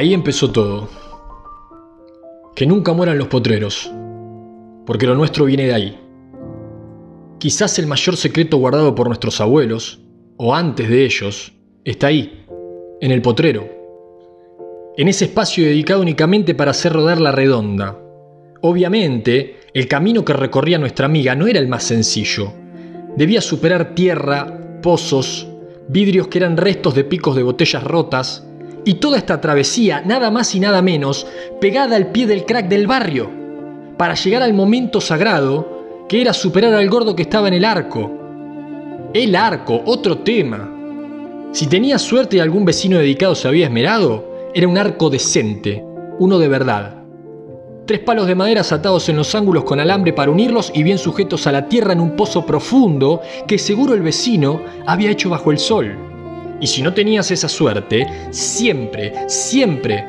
Ahí empezó todo. Que nunca mueran los potreros, porque lo nuestro viene de ahí. Quizás el mayor secreto guardado por nuestros abuelos, o antes de ellos, está ahí, en el potrero. En ese espacio dedicado únicamente para hacer rodar la redonda. Obviamente, el camino que recorría nuestra amiga no era el más sencillo. Debía superar tierra, pozos, vidrios que eran restos de picos de botellas rotas, y toda esta travesía, nada más y nada menos, pegada al pie del crack del barrio, para llegar al momento sagrado, que era superar al gordo que estaba en el arco. El arco, otro tema. Si tenía suerte y algún vecino dedicado se había esmerado, era un arco decente, uno de verdad. Tres palos de madera atados en los ángulos con alambre para unirlos y bien sujetos a la tierra en un pozo profundo que seguro el vecino había hecho bajo el sol. Y si no tenías esa suerte, siempre, siempre,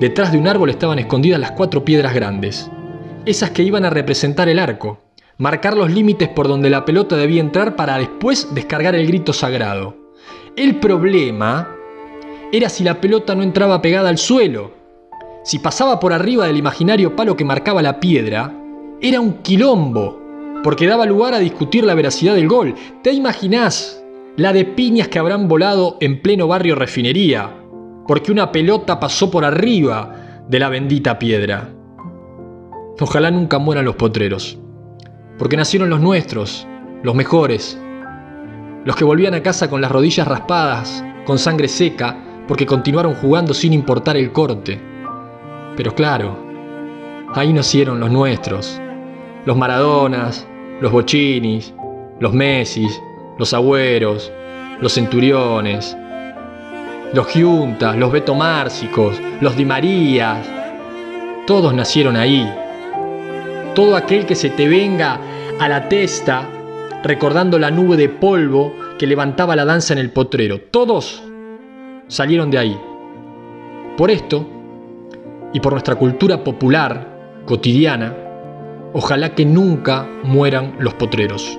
detrás de un árbol estaban escondidas las cuatro piedras grandes, esas que iban a representar el arco, marcar los límites por donde la pelota debía entrar para después descargar el grito sagrado. El problema era si la pelota no entraba pegada al suelo. Si pasaba por arriba del imaginario palo que marcaba la piedra, era un quilombo, porque daba lugar a discutir la veracidad del gol. ¿Te imaginás la de piñas que habrán volado en pleno barrio refinería, porque una pelota pasó por arriba de la bendita piedra. Ojalá nunca mueran los potreros, porque nacieron los nuestros, los mejores, los que volvían a casa con las rodillas raspadas, con sangre seca, porque continuaron jugando sin importar el corte. Pero claro, ahí nacieron los nuestros, los Maradonas, los Bochinis, los Messis, los Agüeros, los Centuriones, los Giuntas, los Beto Márcicos, los Di Marías, todos nacieron ahí. Todo aquel que se te venga a la testa recordando la nube de polvo que levantaba la danza en el potrero, todos salieron de ahí. Por esto, y por nuestra cultura popular, cotidiana, ojalá que nunca mueran los potreros.